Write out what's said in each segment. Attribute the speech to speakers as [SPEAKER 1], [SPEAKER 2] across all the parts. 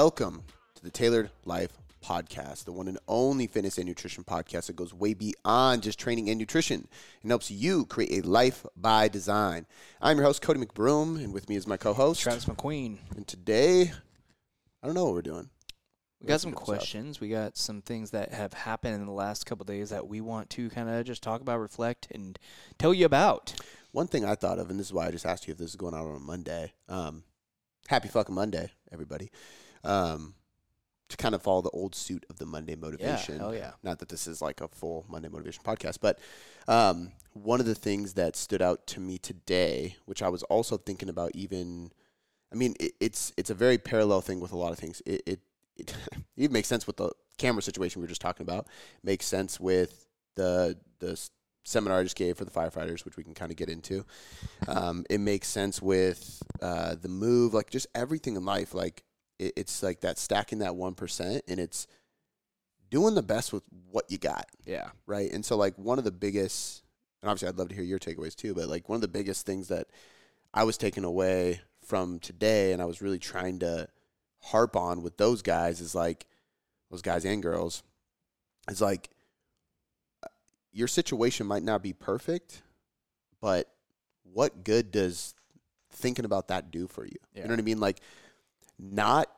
[SPEAKER 1] Welcome to the Tailored Life Podcast, the one and only fitness and nutrition podcast that goes way beyond just training and nutrition and helps you create a life by design. I'm your host, Cody McBroom, and with me is my co host.
[SPEAKER 2] Travis McQueen.
[SPEAKER 1] And today, I don't know what we're doing.
[SPEAKER 2] We got some questions. We got some things that have happened in the last couple days that we want to kind of just talk about, reflect, and tell you about.
[SPEAKER 1] One thing I thought of, and this is why I just asked you if this is going out on a Monday. Um, happy fucking Monday, everybody. Um, to kind of follow the old suit of the Monday motivation.
[SPEAKER 2] Yeah, yeah.
[SPEAKER 1] Not that this is like a full Monday motivation podcast, but um, one of the things that stood out to me today, which I was also thinking about, even, I mean, it, it's it's a very parallel thing with a lot of things. It it, it even makes sense with the camera situation we were just talking about. Makes sense with the the seminar I just gave for the firefighters, which we can kind of get into. Um, it makes sense with uh, the move, like just everything in life. Like it, it's like that stacking that one percent, and it's doing the best with what you got,
[SPEAKER 2] Yeah.
[SPEAKER 1] right? And so like one of the biggest, and obviously I'd love to hear your takeaways too, but like one of the biggest things that I was taking away from today, and I was really trying to harp on with those guys is like those guys and girls is like your situation might not be perfect, but what good does thinking about that do for you? You know what I mean? Like not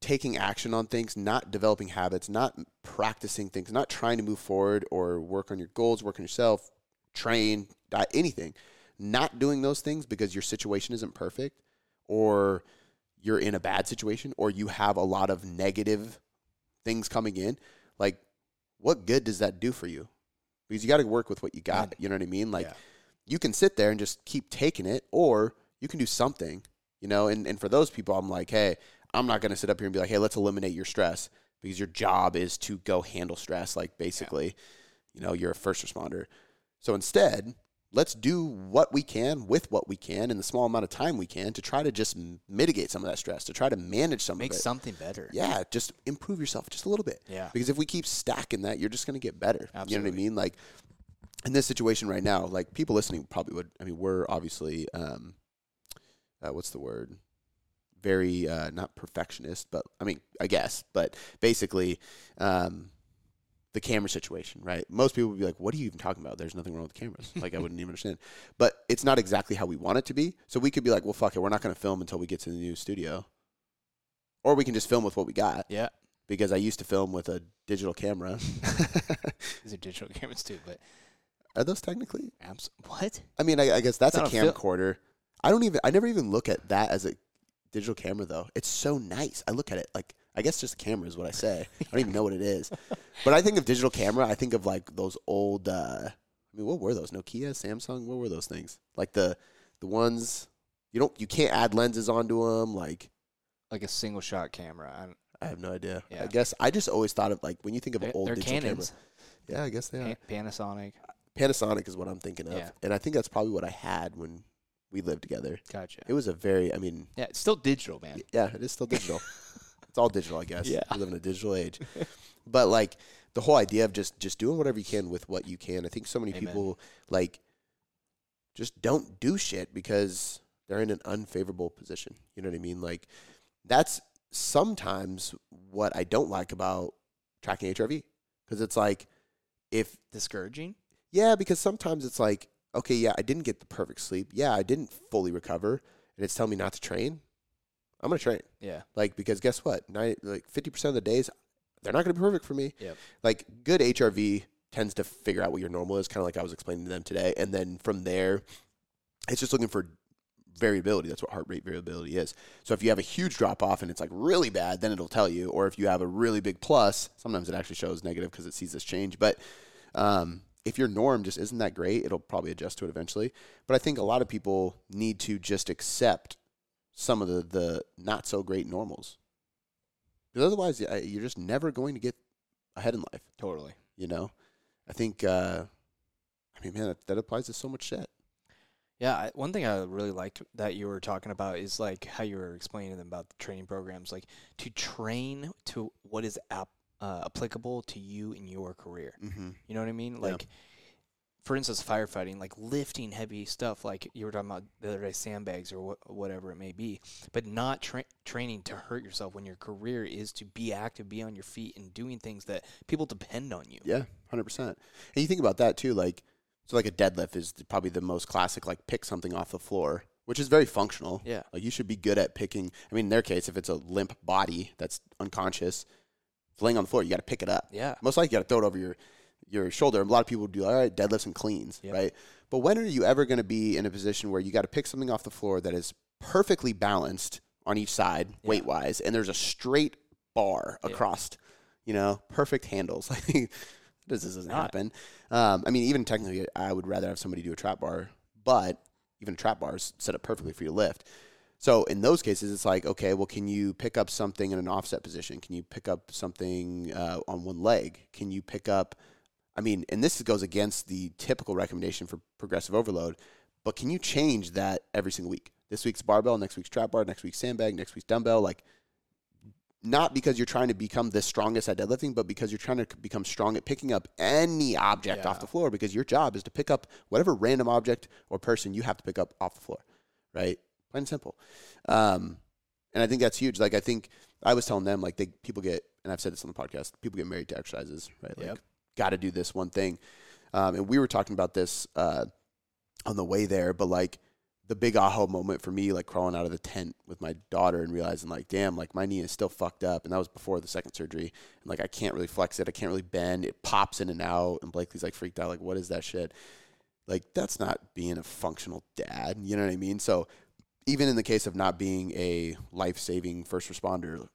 [SPEAKER 1] taking action on things, not developing habits, not practicing things, not trying to move forward or work on your goals, work on yourself, train, diet, anything. Not doing those things because your situation isn't perfect or you're in a bad situation or you have a lot of negative things coming in. Like what good does that do for you? Because you got to work with what you got. Mm. You know what I mean? Like
[SPEAKER 2] Yeah.
[SPEAKER 1] you can sit there and just keep taking it, or you can do something, you know. And, and for those people, I'm like, hey, I'm not going to sit up here and be like, hey, let's eliminate your stress because your job is to go handle stress. Like basically, you know, you're a first responder. So instead, let's do what we can with what we can in the small amount of time we can to try to just mitigate some of that stress, to try to manage some
[SPEAKER 2] Make
[SPEAKER 1] of it.
[SPEAKER 2] something better.
[SPEAKER 1] Yeah, just improve yourself just a little bit.
[SPEAKER 2] Yeah.
[SPEAKER 1] Because if we keep stacking that, you're just going to get better. You know what I mean? Like in this situation right now, like people listening probably would. I mean, we're obviously, um, uh, what's the word? Very uh, not perfectionist, but I mean, I guess, but basically, um, the camera situation, right? Most people would be like, "What are you even talking about? There's nothing wrong with the cameras." Like, I wouldn't even understand. But it's not exactly how we want it to be. So we could be like, "Well, fuck it, we're not going to film until we get to the new studio," or we can just film with what we got
[SPEAKER 2] Yeah.
[SPEAKER 1] because I used to film with a digital camera.
[SPEAKER 2] These are digital cameras too, but
[SPEAKER 1] Are those technically?
[SPEAKER 2] abs- what?
[SPEAKER 1] I mean, I, I guess that's a
[SPEAKER 2] a fil-
[SPEAKER 1] camcorder. I don't even. I never even look at that as a digital camera though. It's so nice. I look at it like I guess just a camera is what I say. I don't even know what it is. But I think of digital camera. I think of like those old. uh I mean, what were those? Nokia, Samsung. What were those things? Like the the ones you don't you can't add lenses onto them. Like
[SPEAKER 2] Like a single shot camera. I don't-
[SPEAKER 1] I have no idea.
[SPEAKER 2] Yeah.
[SPEAKER 1] I guess I just always thought of like when you think of
[SPEAKER 2] They're,
[SPEAKER 1] old
[SPEAKER 2] they're
[SPEAKER 1] digital
[SPEAKER 2] Canons.
[SPEAKER 1] camera. Yeah, I guess they are.
[SPEAKER 2] Pa- Panasonic.
[SPEAKER 1] Panasonic is what I'm thinking of,
[SPEAKER 2] Yeah.
[SPEAKER 1] and I think that's probably what I had when we lived together.
[SPEAKER 2] Gotcha.
[SPEAKER 1] It was a very, I mean,
[SPEAKER 2] Yeah, it's still digital, man.
[SPEAKER 1] yeah, it is still digital. it's all digital, I guess.
[SPEAKER 2] Yeah.
[SPEAKER 1] we live in a digital age. but like the whole idea of just just doing whatever you can with what you can. I think so many
[SPEAKER 2] Amen.
[SPEAKER 1] people like just don't do shit because they're in an unfavorable position. You know what I mean? Like that's sometimes what I don't like about tracking HRV because it's like if
[SPEAKER 2] Discouraging.
[SPEAKER 1] yeah, because sometimes it's like, okay, yeah, I didn't get the perfect sleep. Yeah, I didn't fully recover, and it's telling me not to train. I'm gonna train,
[SPEAKER 2] Yeah.
[SPEAKER 1] like because guess what? Nine, like fifty percent of the days, they're not gonna be perfect for me.
[SPEAKER 2] Yeah.
[SPEAKER 1] Like good HRV tends to figure out what your normal is, kind of like I was explaining to them today, and then from there, it's just looking for variability. That's what heart rate variability is. So if you have a huge drop off and it's like really bad, then it'll tell you. Or if you have a really big plus, sometimes it actually shows negative because it sees this change. But um, if your norm just isn't that great, it'll probably adjust to it eventually. But I think a lot of people need to just accept some of the the not so great normals. Because otherwise, you're just never going to get ahead in life.
[SPEAKER 2] Totally.
[SPEAKER 1] You know, I think. Uh, I mean, man, that, that applies to so much shit.
[SPEAKER 2] Yeah, I, one thing I really liked that you were talking about is like how you were explaining them about the training programs, like to train to what is ap- uh, applicable to you in your career.
[SPEAKER 1] Mm-hmm.
[SPEAKER 2] You know what I mean?
[SPEAKER 1] Yeah.
[SPEAKER 2] Like for instance, firefighting, like lifting heavy stuff, like you were talking about the other day, sandbags or wh- whatever it may be, but not tra- training to hurt yourself when your career is to be active, be on your feet, and doing things that people depend on you.
[SPEAKER 1] Yeah, hundred percent. And you think about that too, like so, like a deadlift is probably the most classic. Like pick something off the floor, which is very functional.
[SPEAKER 2] Yeah.
[SPEAKER 1] Like you should be good at picking. I mean, in their case, if it's a limp body that's unconscious, laying on the floor, you got to pick it up.
[SPEAKER 2] Yeah.
[SPEAKER 1] Most likely, you got to throw it over your your shoulder. A lot of people do all right, deadlifts and cleans,
[SPEAKER 2] Yep.
[SPEAKER 1] right? But when are you ever going to be in a position where you got to pick something off the floor that is perfectly balanced on each side,
[SPEAKER 2] Yeah.
[SPEAKER 1] weight wise, and there's a straight bar
[SPEAKER 2] Yeah.
[SPEAKER 1] across, you know, perfect handles? Like this doesn't
[SPEAKER 2] Not.
[SPEAKER 1] happen. Um, I mean, even technically, I would rather have somebody do a trap bar, but even a trap bar is set up perfectly for you to lift. So in those cases, it's like, okay, well, can you pick up something in an offset position? Can you pick up something uh, on one leg? Can you pick up? I mean, and this goes against the typical recommendation for progressive overload, but can you change that every single week? This week's barbell, next week's trap bar, next week's sandbag, next week's dumbbell. Like, not because you're trying to become the strongest at deadlifting, but because you're trying to become strong at picking up any object off the floor. Because your job is to pick up whatever random object or person you have to pick up off the floor, right? Plain and simple. Um, and I think that's huge. Like I think I was telling them like they people get, and I've said this on the podcast, people get married to exercises, right? Like
[SPEAKER 2] Yep.
[SPEAKER 1] got to do this one thing. Um, and we were talking about this uh, on the way there, but like the big aha moment for me, like crawling out of the tent with my daughter and realizing like, damn, like my knee is still fucked up. And that was before the second surgery. And like, I can't really flex it. I can't really bend. It pops in and out. And Blakely's like freaked out. Like, what is that shit? Like, that's not being a functional dad. You know what I mean? So even in the case of not being a life saving first responder,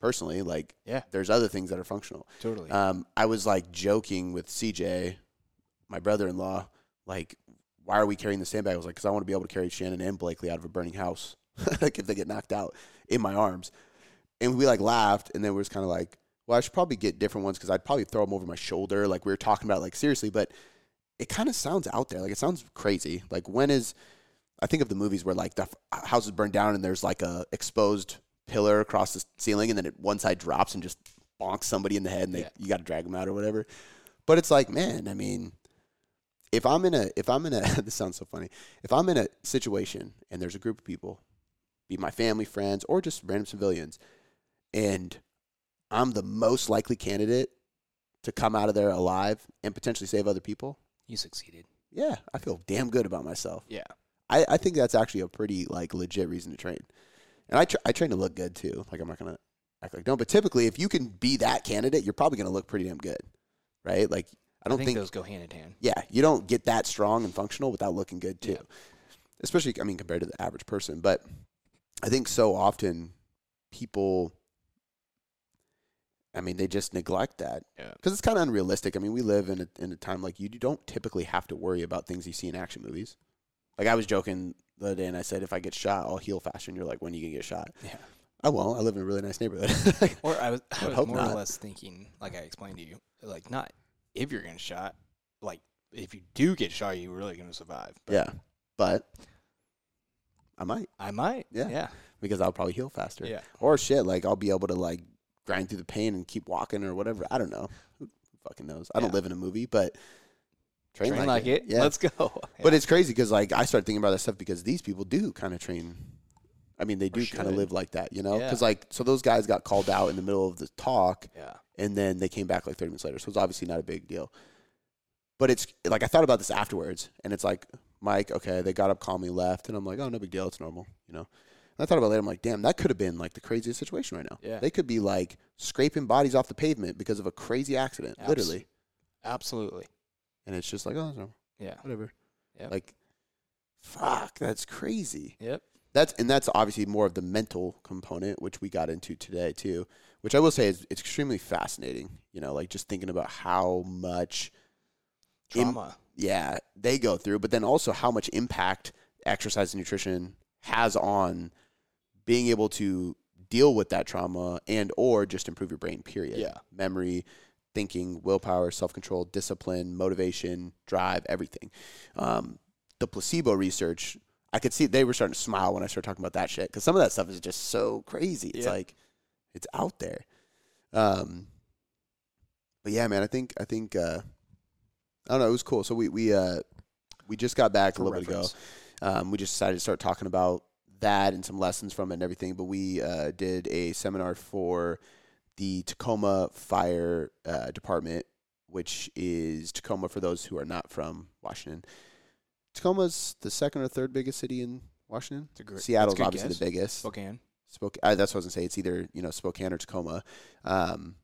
[SPEAKER 1] personally, like,
[SPEAKER 2] Yeah.
[SPEAKER 1] there's other things that are functional.
[SPEAKER 2] Totally.
[SPEAKER 1] Um, I was like joking with CJ, my brother-in-law, like, why are we carrying the sandbag? I was like, because I want to be able to carry Shannon and Blakely out of a burning house, like if they get knocked out in my arms. And we like laughed, and then we was kind of like, well, I should probably get different ones because I'd probably throw them over my shoulder, like we were talking about, like seriously. But it kind of sounds out there, like it sounds crazy. Like when is I think of the movies where like the f- uh, house is burned down and there's like a exposed pillar across the ceiling, and then it, one side drops and just bonks somebody in the head, and they
[SPEAKER 2] Yeah.
[SPEAKER 1] you got to drag them out or whatever. But it's like, man, I mean, if I'm in a if I'm in a this sounds so funny. If I'm in a situation and there's a group of people, be my family, friends, or just random civilians, and I'm the most likely candidate to come out of there alive and potentially save other people,
[SPEAKER 2] you succeeded.
[SPEAKER 1] yeah, I feel damn good about myself.
[SPEAKER 2] Yeah.
[SPEAKER 1] I, I think that's actually a pretty like legit reason to train. And I, tr- I train to look good too. Like I'm not gonna act like no, but typically if you can be that candidate, you're probably gonna look pretty damn good, right? Like I don't
[SPEAKER 2] think,
[SPEAKER 1] think,
[SPEAKER 2] those go hand in hand.
[SPEAKER 1] yeah, you don't get that strong and functional without looking good too.
[SPEAKER 2] Yeah.
[SPEAKER 1] Especially I mean compared to the average person, but I think so often people I mean they just neglect that
[SPEAKER 2] Yeah.
[SPEAKER 1] because it's kind of unrealistic. I mean, we live in a, in a time like you don't typically have to worry about things you see in action movies. Like I was joking the other day, and I said, if I get shot, I'll heal faster. And you're like, when are you gonna get shot?
[SPEAKER 2] Yeah.
[SPEAKER 1] I won't. I live in a really nice neighborhood.
[SPEAKER 2] Or I was, I was
[SPEAKER 1] hope
[SPEAKER 2] more
[SPEAKER 1] not.
[SPEAKER 2] or less thinking, like I explained to you, like not if you're gonna shot, like if you do get shot, you're really gonna survive. But
[SPEAKER 1] yeah, but I might
[SPEAKER 2] I might.
[SPEAKER 1] Yeah.
[SPEAKER 2] Yeah.
[SPEAKER 1] because I'll probably heal faster.
[SPEAKER 2] Yeah.
[SPEAKER 1] Or shit, like I'll be able to like grind through the pain and keep walking or whatever. I don't know. Who fucking knows? I don't live in a movie, but train,
[SPEAKER 2] Train like it.
[SPEAKER 1] Yeah.
[SPEAKER 2] Let's go.
[SPEAKER 1] But it's crazy because like I started thinking about that stuff because these people do kind of train. I mean, they do kind of live like that, you know?
[SPEAKER 2] Yeah.
[SPEAKER 1] Because like, so those guys got called out in the middle of the talk,
[SPEAKER 2] yeah.
[SPEAKER 1] and then they came back like 30 minutes later. So it's obviously not a big deal. But it's like I thought about this afterwards, and it's like, Mike, okay, they got up calmly, left, and I'm like, oh, no big deal, it's normal, you know. And I thought about it later. I'm like, damn, that could have been like the craziest situation right now.
[SPEAKER 2] Yeah.
[SPEAKER 1] They could be like scraping bodies off the pavement because of a crazy accident, literally.
[SPEAKER 2] Absolutely.
[SPEAKER 1] And it's just like, oh, normal,
[SPEAKER 2] Yeah.
[SPEAKER 1] whatever.
[SPEAKER 2] Yep.
[SPEAKER 1] Like, fuck, that's crazy.
[SPEAKER 2] Yep.
[SPEAKER 1] That's and that's obviously more of the mental component, which we got into today too. Which I will say is it's extremely fascinating. You know, like just thinking about how much, Im-
[SPEAKER 2] Trauma.
[SPEAKER 1] yeah, they go through, but then also how much impact exercise and nutrition has on being able to deal with that trauma and or just improve your brain. Period.
[SPEAKER 2] Yeah.
[SPEAKER 1] memory, thinking, willpower, self control, discipline, motivation, drive, everything. Um, the placebo research, I could see they were starting to smile when I started talking about that shit because some of that stuff is just so crazy. It's
[SPEAKER 2] Yeah.
[SPEAKER 1] like it's out there. Um, but yeah, man, I think I think uh, I don't know. It was cool. So we we uh we just got back
[SPEAKER 2] For
[SPEAKER 1] a little bit ago. Um, we just decided to start talking about that and some lessons from it and everything. But we uh, did a seminar for the Tacoma Fire uh, Department, which is Tacoma for those who are not from Washington. Tacoma's the second or third biggest city in Washington.
[SPEAKER 2] Great,
[SPEAKER 1] Seattle's
[SPEAKER 2] that's a good
[SPEAKER 1] obviously
[SPEAKER 2] guess.
[SPEAKER 1] the biggest.
[SPEAKER 2] Spokane.
[SPEAKER 1] Spokane. Uh, that's what I was gonna say. It's either you know Spokane or Tacoma, um,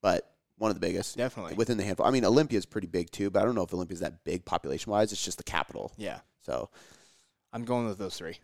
[SPEAKER 1] but one of the biggest
[SPEAKER 2] Definitely.
[SPEAKER 1] within the handful. I mean, Olympia's pretty big too, but I don't know if Olympia's that big population wise. It's just the capital.
[SPEAKER 2] yeah.
[SPEAKER 1] So,
[SPEAKER 2] I'm going with those three.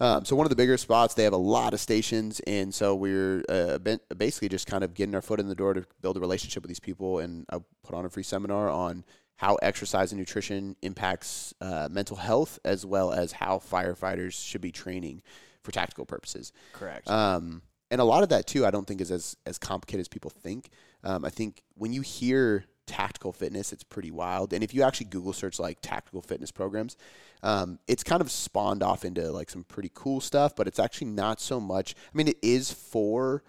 [SPEAKER 1] um, so one of the bigger spots, they have a lot of stations, and so we're uh, basically just kind of getting our foot in the door to build a relationship with these people. And I put on a free seminar on how exercise and nutrition impacts uh, mental health, as well as how firefighters should be training for tactical purposes.
[SPEAKER 2] Correct.
[SPEAKER 1] Um, and a lot of that too, I don't think is as as complicated as people think. Um, I think when you hear tactical fitness, it's pretty wild. And if you actually Google search like tactical fitness programs, um, it's kind of spawned off into like some pretty cool stuff. But it's actually not so much. I mean, it is for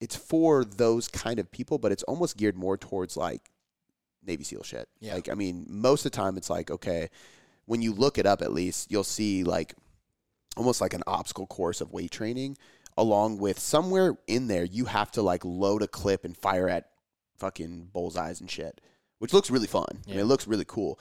[SPEAKER 1] it's for those kind of people, but it's almost geared more towards like Navy SEAL shit.
[SPEAKER 2] Yeah.
[SPEAKER 1] Like, I mean, most of the time it's like okay, when you look it up, at least you'll see like almost like an obstacle course of weight training along with somewhere in there you have to like load a clip and fire at fucking bullseyes and shit which looks really fun. I mean, it looks really cool.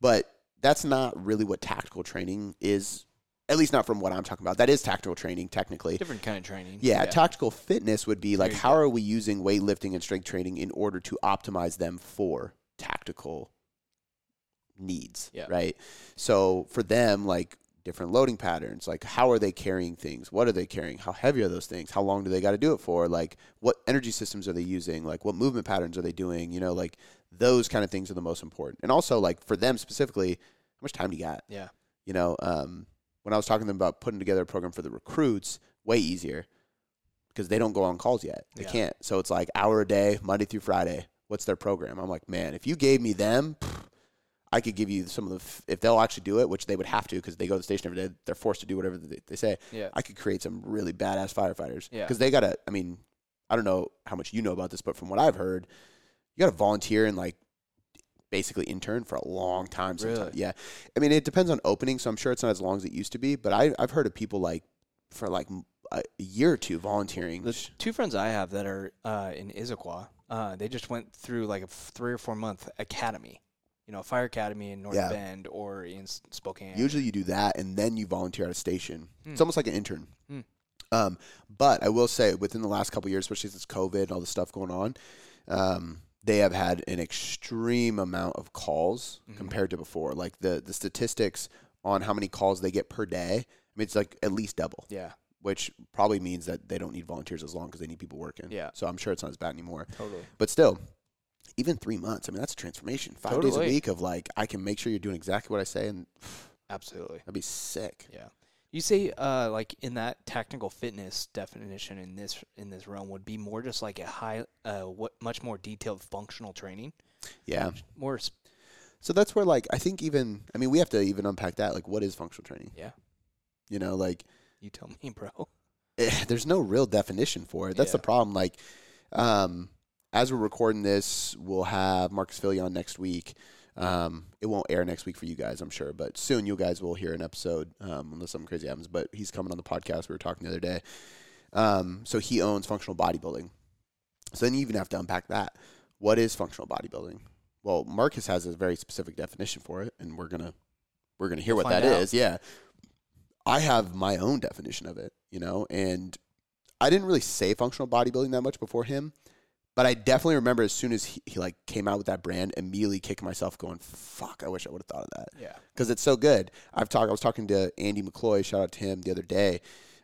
[SPEAKER 1] But that's not really what tactical training is at least not from what i'm talking about. That is tactical training technically.
[SPEAKER 2] Different kind of training.
[SPEAKER 1] yeah, tactical fitness would be like how are we using weightlifting and strength training in order to optimize them for tactical needs,
[SPEAKER 2] Yeah.
[SPEAKER 1] right? So for them like different loading patterns, like how are they carrying things? What are they carrying? How heavy are those things? How long do they got to do it for? Like what energy systems are they using? Like what movement patterns are they doing? You know, like those kind of things are the most important. And also like for them specifically, how much time do you got?
[SPEAKER 2] Yeah.
[SPEAKER 1] you know, um, when I was talking to them about putting together a program for the recruits, way easier because they don't go on calls yet. They
[SPEAKER 2] Yeah.
[SPEAKER 1] can't. So it's like hour a day, Monday through Friday. What's their program? I'm like, man, if you gave me them, pff, I could give you some of the, f- if they'll actually do it, which they would have to because they go to the station every day, they're forced to do whatever they, they say.
[SPEAKER 2] Yeah.
[SPEAKER 1] I could create some really badass firefighters.
[SPEAKER 2] Yeah.
[SPEAKER 1] Because they got to, I mean, I don't know how much you know about this, but from what I've heard, you got to volunteer and like basically intern for a long time. Sometimes.
[SPEAKER 2] Really?
[SPEAKER 1] Yeah. I mean, it depends on opening, so I'm sure it's not as long as it used to be, but I, I've heard of people like for like a year or two volunteering.
[SPEAKER 2] The two friends I have that are uh, in Issaquah, uh, they just went through like a f- three or four month academy. You know, fire academy in North
[SPEAKER 1] Yeah.
[SPEAKER 2] Bend or in Spokane.
[SPEAKER 1] Usually you do that and then you volunteer at a station. It's
[SPEAKER 2] Hmm.
[SPEAKER 1] almost like an intern.
[SPEAKER 2] Hmm.
[SPEAKER 1] Um, but I will say within the last couple of years, especially since COVID and all the stuff going on, um, they have had an extreme amount of calls
[SPEAKER 2] Mhm.
[SPEAKER 1] compared to before. Like the the statistics on how many calls they get per day, I mean, it's like at least double,
[SPEAKER 2] Yeah,
[SPEAKER 1] which probably means that they don't need volunteers as long because they need people working.
[SPEAKER 2] Yeah.
[SPEAKER 1] So I'm sure it's not as bad anymore.
[SPEAKER 2] totally.
[SPEAKER 1] But still, even three months, I mean, that's a transformation. Five days a week of like, I can make sure you're doing exactly what I say, and
[SPEAKER 2] Absolutely.
[SPEAKER 1] that'd be sick.
[SPEAKER 2] Yeah. You say uh, like in that technical fitness definition in this in this realm would be more just like a high uh what much more detailed functional training.
[SPEAKER 1] Yeah.
[SPEAKER 2] More s-
[SPEAKER 1] So that's where, like, I think even, I mean, we have to even unpack that. Like, what is functional training?
[SPEAKER 2] Yeah.
[SPEAKER 1] You know, like,
[SPEAKER 2] you tell me, bro.
[SPEAKER 1] eh, there's no real definition for it. That's the problem. Like, um, as we're recording this, we'll have Marcus Filly on next week. Um, it won't air next week for you guys, I'm sure, but soon you guys will hear an episode, um, unless something crazy happens. But he's coming on the podcast. We were talking the other day. Um, so he owns functional bodybuilding. So then you even have to unpack that. What is functional bodybuilding? Well, Marcus has a very specific definition for it, and we're gonna we're gonna hear
[SPEAKER 2] We'll
[SPEAKER 1] what that
[SPEAKER 2] out.
[SPEAKER 1] is. Yeah, I have my own definition of it, you know, and I didn't really say functional bodybuilding that much before him, but I definitely remember as soon as he, he like came out with that brand, immediately kicking myself, going, "Fuck! I wish I would have thought of that."
[SPEAKER 2] Yeah.
[SPEAKER 1] because it's so good. I've talked. I was talking to Andy McCloy. Shout out to him the other day,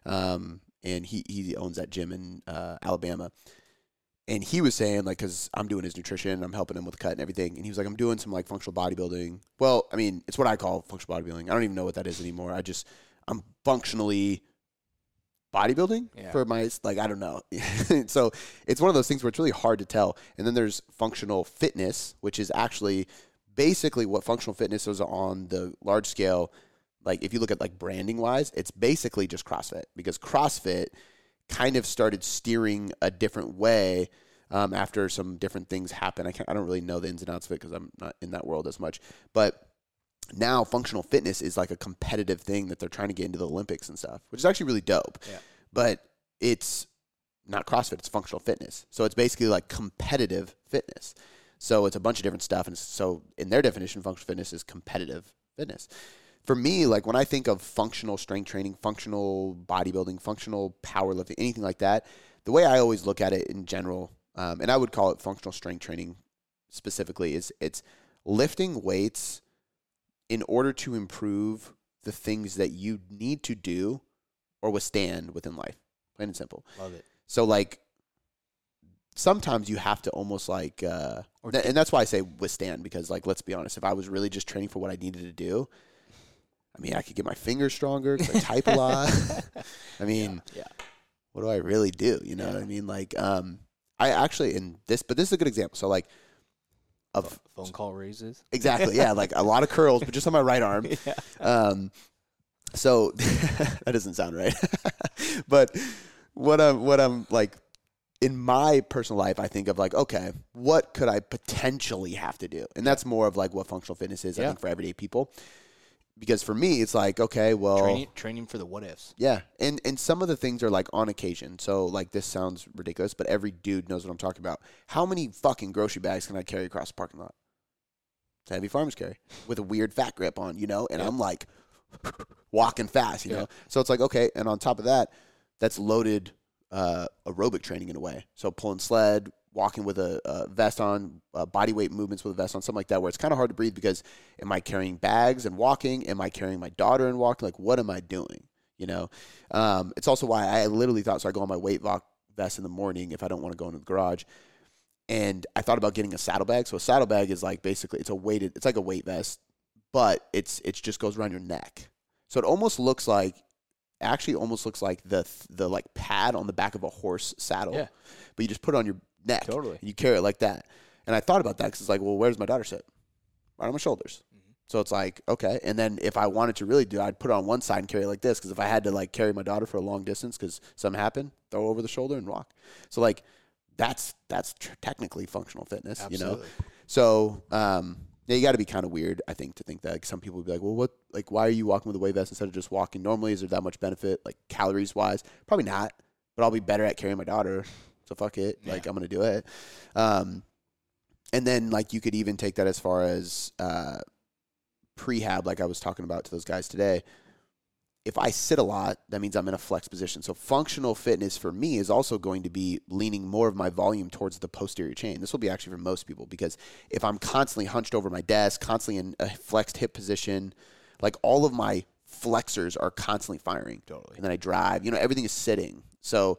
[SPEAKER 1] um, and he he owns that gym in uh, Alabama. And he was saying like, because I'm doing his nutrition, I'm helping him with cut and everything. And he was like, I'm doing some like functional bodybuilding. Well, I mean, it's what I call functional bodybuilding. I don't even know what that is anymore. I just I'm functionally bodybuilding
[SPEAKER 2] Yeah.
[SPEAKER 1] for my like I don't know. so it's one of those things where it's really hard to tell. And then there's functional fitness, which is actually basically what functional fitness is on the large scale. Like if you look at like branding wise, it's basically just CrossFit because CrossFit kind of started steering a different way um, after some different things happen. I can't, I don't really know the ins and outs of it because I'm not in that world as much. But now functional fitness is like a competitive thing that they're trying to get into the Olympics and stuff, which is actually really dope.
[SPEAKER 2] Yeah.
[SPEAKER 1] But it's not CrossFit; it's functional fitness. So it's basically like competitive fitness. So it's a bunch of different stuff, and so in their definition, functional fitness is competitive fitness. For me, like when I think of functional strength training, functional bodybuilding, functional powerlifting, anything like that, the way I always look at it in general, um, and I would call it functional strength training specifically, is it's lifting weights in order to improve the things that you need to do or withstand within life. Plain and simple.
[SPEAKER 2] Love it.
[SPEAKER 1] So like sometimes you have to almost like uh
[SPEAKER 2] Or
[SPEAKER 1] th- and that's why I say withstand because like let's be honest, if I was really just training for what I needed to do, I mean, I could get my fingers stronger 'cause I type a lot. I mean,
[SPEAKER 2] Yeah.
[SPEAKER 1] what do I really do? You know what I mean? Like um I actually in this but this is a good example. So like of
[SPEAKER 2] Phone call raises.
[SPEAKER 1] exactly, yeah, like a lot of curls but just on my right arm.
[SPEAKER 2] yeah.
[SPEAKER 1] Um, so that doesn't sound right. but what I'm what I'm like in my personal life, I think of like, okay, what could I potentially have to do? And that's more of like what functional fitness is, I
[SPEAKER 2] Yeah.
[SPEAKER 1] think, for everyday people. Because for me, it's like, okay, well,
[SPEAKER 2] Training, training for the what ifs.
[SPEAKER 1] yeah, and and some of the things are like on occasion. So like this sounds ridiculous, but every dude knows what I'm talking about. How many fucking grocery bags can I carry across the parking lot? It's a heavy farmer's carry with a weird fat grip on, you know, and
[SPEAKER 2] Yep.
[SPEAKER 1] I'm like walking fast, you
[SPEAKER 2] Yeah.
[SPEAKER 1] know. So it's like okay, and on top of that, that's loaded uh, aerobic training in a way. So pulling sled, walking with a, a vest on, uh, body weight movements with a vest on, something like that, where it's kind of hard to breathe because am I carrying bags and walking? Am I carrying my daughter and walking? Like, what am I doing? You know, um, it's also why I literally thought so. I go on my weight vest in the morning if I don't want to go into the garage, and I thought about getting a saddlebag. So a saddlebag is like basically it's a weighted, it's like a weight vest, but it's it just goes around your neck. So it almost looks like, actually, almost looks like the the like pad on the back of a horse saddle.
[SPEAKER 2] Yeah.
[SPEAKER 1] But you just put it on your neck.
[SPEAKER 2] Totally.
[SPEAKER 1] You carry it like that. And I thought about that because it's like, well, where's my daughter sit? Right on my shoulders.
[SPEAKER 2] Mhm.
[SPEAKER 1] So it's like, okay. And then if I wanted to really do, it, I'd put it on one side and carry it like this. Because if I had to like carry my daughter for a long distance because something happened, throw over the shoulder and walk. So like, that's that's tr- technically functional fitness, you know. So um, yeah, you got to be kind of weird, I think, to think that. 'cause some people would be like, well, what, like, why are you walking with a weight vest instead of just walking normally? Is there that much benefit, like calories wise? Probably not. But I'll be better at carrying my daughter. So fuck it. Like I'm gonna do it. Um, and then like you could even take that as far as uh, prehab, like I was talking about to those guys today. If I sit a lot, that means I'm in a flex position. So functional fitness for me is also going to be leaning more of my volume towards the posterior chain. This will be actually for most people because if I'm constantly hunched over my desk, constantly in a flexed hip position, like all of my flexors are constantly firing.
[SPEAKER 2] Totally.
[SPEAKER 1] And then I drive, you know, everything is sitting. So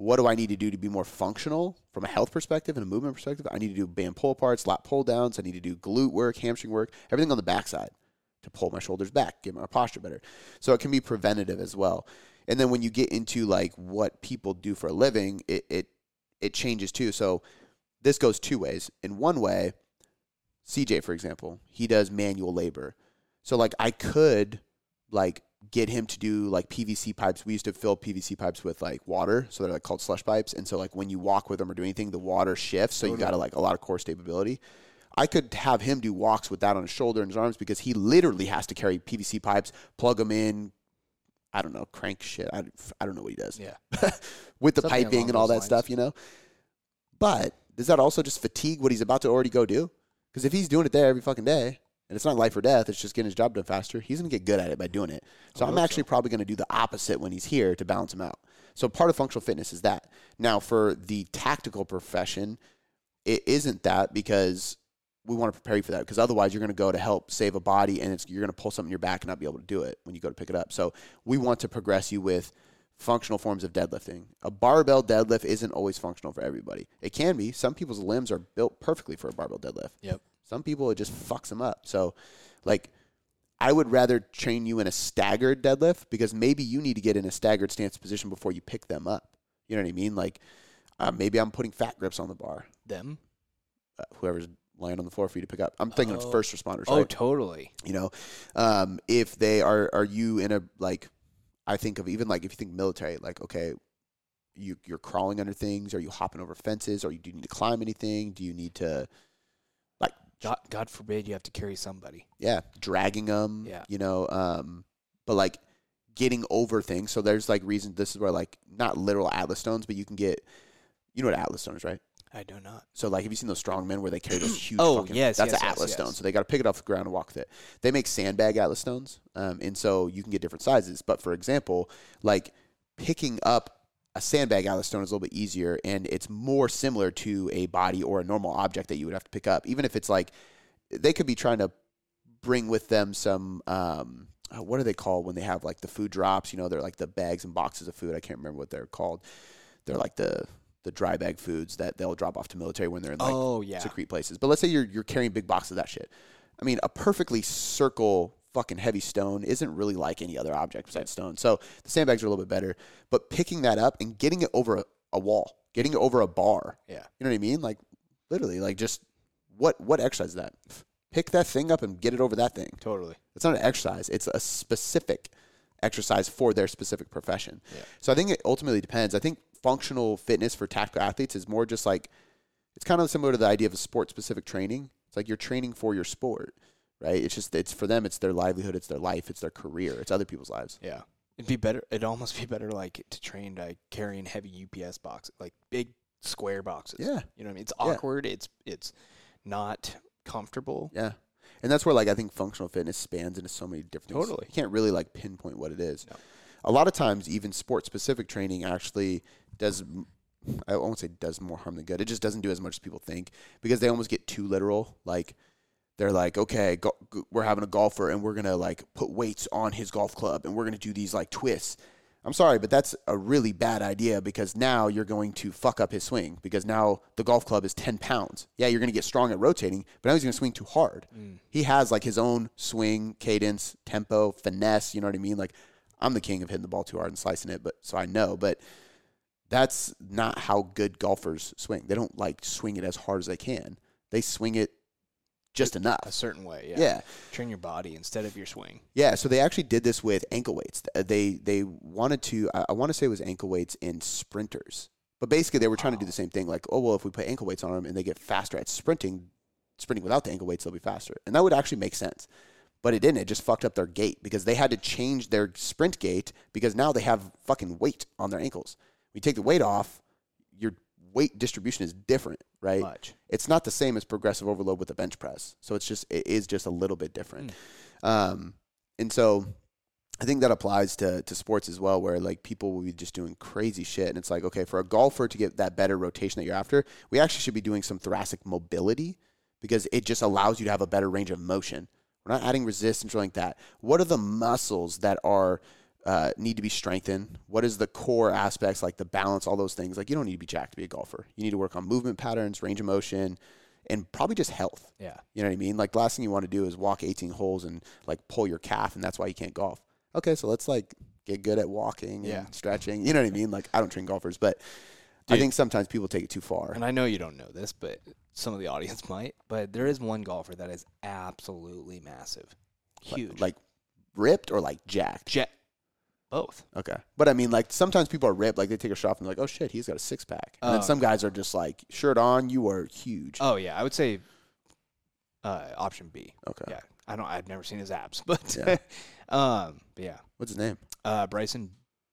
[SPEAKER 1] what do I need to do to be more functional from a health perspective and a movement perspective? I need to do band pull aparts, lat pull downs. I need to do glute work, hamstring work, everything on the backside to pull my shoulders back, get my posture better. So it can be preventative as well. And then when you get into like what people do for a living, it it, it changes too. So this goes two ways. In one way, CJ, for example, he does manual labor. So like I could like get him to do like PVC pipes. We used to fill PVC pipes with like water, so they're like called slush pipes. And so like when you walk with them or do anything, the water shifts, so you got to like a lot of core stability. I could have him do walks with that on his shoulder and his arms because he literally has to carry PVC pipes, plug them in. I don't know, crank shit. I, I don't know what he does
[SPEAKER 2] Yeah.
[SPEAKER 1] with the
[SPEAKER 2] Something
[SPEAKER 1] piping and all that stuff, you know. But does that also just fatigue what he's about to already go do? Because if he's doing it there every fucking day, and it's not life or death, it's just getting his job done faster, he's gonna get good at it by doing it. So I'm actually
[SPEAKER 2] so.
[SPEAKER 1] probably gonna do the opposite when he's here to balance him out. So part of functional fitness is that. Now for the tactical profession, it isn't that because we want to prepare you for that because otherwise you're going to go to help save a body and it's, you're going to pull something in your back and not be able to do it when you go to pick it up. So we want to progress you with functional forms of deadlifting. A barbell deadlift isn't always functional for everybody. It can be. Some people's limbs are built perfectly for a barbell deadlift.
[SPEAKER 2] Yep.
[SPEAKER 1] Some people it just fucks them up. So like I would rather train you in a staggered deadlift because maybe you need to get in a staggered stance position before you pick them up. You know what I mean? Like uh, maybe I'm putting fat grips on the bar.
[SPEAKER 2] Them.
[SPEAKER 1] Uh, whoever's laying on the floor for you to pick up. I'm thinking
[SPEAKER 2] Oh.
[SPEAKER 1] of first responders,
[SPEAKER 2] Oh,
[SPEAKER 1] right?
[SPEAKER 2] totally.
[SPEAKER 1] you know, um, if they are, are you in a like, I think of even like if you think military, like okay, you you're crawling under things? Are you hopping over fences? Are you do you need to climb anything? Do you need to
[SPEAKER 2] God, God forbid you have to carry somebody.
[SPEAKER 1] yeah, dragging them?
[SPEAKER 2] Yeah.
[SPEAKER 1] you know, um, but like getting over things. So there's like reasons. This is where like not literal atlas stones, but you can get. You know what atlas stones, right?
[SPEAKER 2] I do not.
[SPEAKER 1] So like, have you seen those strong men where they carry those huge?
[SPEAKER 2] Oh,
[SPEAKER 1] fucking,
[SPEAKER 2] yes,
[SPEAKER 1] that's
[SPEAKER 2] yes,
[SPEAKER 1] an
[SPEAKER 2] yes,
[SPEAKER 1] atlas
[SPEAKER 2] yes.
[SPEAKER 1] stone. So they got to pick it off the ground and walk with it. They make sandbag atlas stones, um, and so you can get different sizes. But for example, like picking up a sandbag atlas stone is a little bit easier, and it's more similar to a body or a normal object that you would have to pick up, even if it's like they could be trying to bring with them some. Um, uh, what are they called when they have like the food drops? You know, they're like the bags and boxes of food. I can't remember what they're called. They're like the the dry bag foods that they'll drop off to military when they're in like
[SPEAKER 2] oh yeah.
[SPEAKER 1] secrete places. But let's say you're you're carrying big boxes of that shit. I mean, a perfectly circle fucking heavy stone isn't really like any other object besides stone. So the sandbags are a little bit better. But picking that up and getting it over a, a wall, getting it over a bar,
[SPEAKER 2] Yeah.
[SPEAKER 1] you know what I mean? Like literally, like just what what exercise is that? Pick that thing up and get it over that thing.
[SPEAKER 2] Totally.
[SPEAKER 1] It's not an exercise. It's a specific exercise for their specific profession.
[SPEAKER 2] Yeah.
[SPEAKER 1] So I think it ultimately depends. I think functional fitness for tactical athletes is more just like it's kind of similar to the idea of a sport specific training. It's like you're training for your sport, right? It's just it's for them. It's their livelihood. It's their life. It's their career. It's other people's lives.
[SPEAKER 2] Yeah. It'd be better. It'd almost be better like to train like carrying heavy UPS boxes, like big square boxes.
[SPEAKER 1] Yeah.
[SPEAKER 2] You know what I mean? It's
[SPEAKER 1] Yeah.
[SPEAKER 2] awkward. It's it's not comfortable.
[SPEAKER 1] Yeah. And that's where like I think functional fitness spans into so many different things.
[SPEAKER 2] Totally.
[SPEAKER 1] You can't really like pinpoint what it is.
[SPEAKER 2] No.
[SPEAKER 1] A lot of times even sport specific training actually does I won't say does more harm than good. It just doesn't do as much as people think because they almost get too literal. Like they're like, okay, go, we're having a golfer and we're gonna like put weights on his golf club and we're gonna do these like twists. I'm sorry, but that's a really bad idea because now you're going to fuck up his swing because now the golf club is 10 pounds. Yeah, you're going to get strong at rotating, but now he's going to swing too hard. Mm. He has like his own swing, cadence, tempo, finesse. You know what I mean? Like, I'm the king of hitting the ball too hard and slicing it, but so I know, but that's not how good golfers swing. They don't like swing it as hard as they can. They swing it just enough.
[SPEAKER 2] A certain way. Yeah.
[SPEAKER 1] Yeah.
[SPEAKER 2] Train your body instead of your swing.
[SPEAKER 1] Yeah, so they actually did this with ankle weights. They they wanted to I, want to say it was ankle weights in sprinters. But basically they were trying to do the same thing like, oh well, if we put ankle weights on them and they get faster at sprinting, sprinting without the ankle weights they'll be faster. And that would actually make sense. But it didn't. It just fucked up their gait because they had to change their sprint gait because now they have fucking weight on their ankles. You take the weight off, your weight distribution is different, right?
[SPEAKER 2] Much.
[SPEAKER 1] it's not the same as progressive overload with the bench press. So it's just it is just a little bit different. Um, and so I think that applies to to sports as well, where like people will be just doing crazy shit, and it's like okay, for a golfer to get that better rotation that you're after, we actually should be doing some thoracic mobility because it just allows you to have a better range of motion. We're not adding resistance or like that. What are the muscles that are uh, need to be strengthened? What is the core aspects like the balance, all those things? Like you don't need to be jacked to be a golfer. You need to work on movement patterns, range of motion, and probably just health.
[SPEAKER 2] Yeah.
[SPEAKER 1] You know what I mean? Like the last thing you want to do is walk 18 holes and like pull your calf, and that's why you can't golf. Okay, so let's like get good at walking
[SPEAKER 2] Yeah.
[SPEAKER 1] and stretching. You know what I mean? Like I don't train golfers, but I think sometimes people take it too far.
[SPEAKER 2] And I know you don't know this, but some of the audience might. But there is one golfer that is absolutely massive, huge,
[SPEAKER 1] Like ripped or like jacked.
[SPEAKER 2] jet, both.
[SPEAKER 1] Okay. But I mean, like sometimes people are ripped, like they take a shot and they're like, oh shit, he's got a six pack. And then
[SPEAKER 2] Oh,
[SPEAKER 1] some guys are just like, shirt on, you are huge.
[SPEAKER 2] Oh yeah, I would say uh, option B.
[SPEAKER 1] okay.
[SPEAKER 2] Yeah, I don't. I've never seen his abs, but
[SPEAKER 1] Yeah.
[SPEAKER 2] um, but yeah,
[SPEAKER 1] What's his name?
[SPEAKER 2] uh, Bryson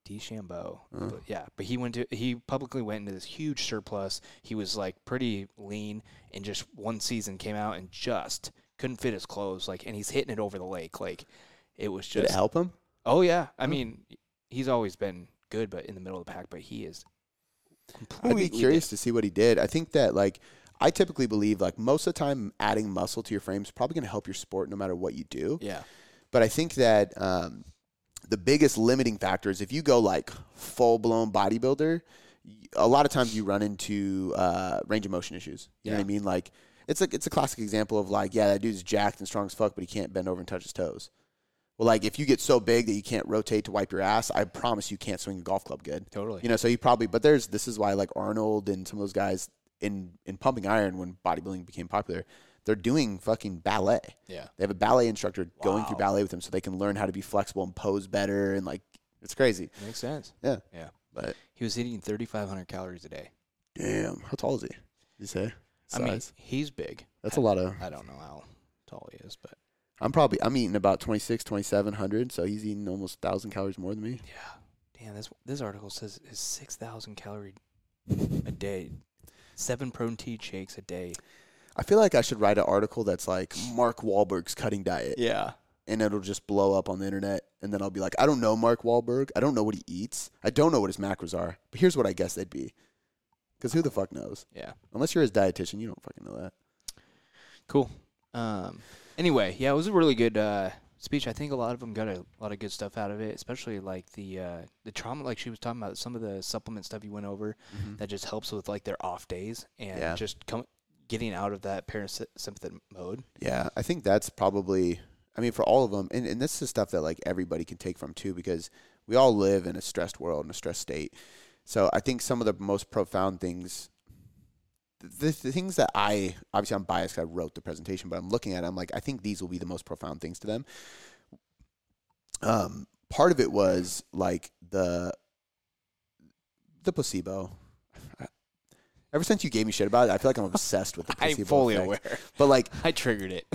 [SPEAKER 2] DeChambeau.
[SPEAKER 1] Oh.
[SPEAKER 2] But yeah, but he went to he publicly went into this huge surplus. He was like pretty lean, and just one season came out and just couldn't fit his clothes. Like, and he's hitting it over the lake. Like, it was
[SPEAKER 1] Did
[SPEAKER 2] just.
[SPEAKER 1] it help him?
[SPEAKER 2] Oh yeah, I mean, he's always been good, but in the middle of the pack. But he is.
[SPEAKER 1] I'd be curious to see what he did. I think that like I typically believe like most of the time adding muscle to your frame is probably going to help your sport no matter what you do.
[SPEAKER 2] Yeah.
[SPEAKER 1] But I think that um, the biggest limiting factor is if you go like full blown bodybuilder, a lot of times you run into uh, range of motion issues. You know what I mean? Like it's a it's a classic example of like yeah that dude's jacked and strong as fuck, but he can't bend over and touch his toes. Well, like if you get so big that you can't rotate to wipe your ass, I promise you can't swing a golf club good.
[SPEAKER 2] Totally.
[SPEAKER 1] You know, so you probably, but there's this is why like Arnold and some of those guys in in pumping iron when bodybuilding became popular, they're doing fucking ballet.
[SPEAKER 2] yeah.
[SPEAKER 1] They have a ballet instructor going through ballet with them so they can learn how to be flexible and pose better and like it's crazy.
[SPEAKER 2] Makes sense.
[SPEAKER 1] Yeah.
[SPEAKER 2] Yeah.
[SPEAKER 1] But
[SPEAKER 2] He was eating 3,500 calories a day.
[SPEAKER 1] damn, how tall is he? Did you say
[SPEAKER 2] I mean, he's big.
[SPEAKER 1] That's a lot of.
[SPEAKER 2] I don't know how tall he is, but
[SPEAKER 1] I'm probably I'm eating about 26, 2700, so he's eating almost thousand calories more than me.
[SPEAKER 2] yeah. Damn, this this article says is 6,000 calorie a day. Seven protein shakes a day.
[SPEAKER 1] I feel like I should write an article that's like Mark Wahlberg's cutting diet,
[SPEAKER 2] Yeah.
[SPEAKER 1] and it'll just blow up on the internet. And then I'll be like, I don't know Mark Wahlberg. I don't know what he eats. I don't know what his macros are. But here's what I guess they'd be. Because who the fuck knows?
[SPEAKER 2] Yeah.
[SPEAKER 1] Unless you're his dietitian, you don't fucking know that.
[SPEAKER 2] Cool. Um. Anyway, yeah, it was a really good uh, speech. I think a lot of them got a lot of good stuff out of it, especially like the uh, the trauma, like she was talking about some of the supplement stuff you went over that just helps with like their off days and
[SPEAKER 1] Yeah.
[SPEAKER 2] just come getting out of that parasympathetic mode.
[SPEAKER 1] Yeah, I think that's probably. I mean, for all of them, and, and this is stuff that like everybody can take from too, because we all live in a stressed world in a stressed state. So I think some of the most profound things, the, the things that I obviously I'm biased 'cause I wrote the presentation, but I'm looking at, it, I'm like, I think these will be the most profound things to them. Um, part of it was like the the placebo. Ever since you gave me shit about it, I feel like I'm obsessed with the placebo.
[SPEAKER 2] I'm fully
[SPEAKER 1] effect.
[SPEAKER 2] aware.
[SPEAKER 1] But like
[SPEAKER 2] I triggered it.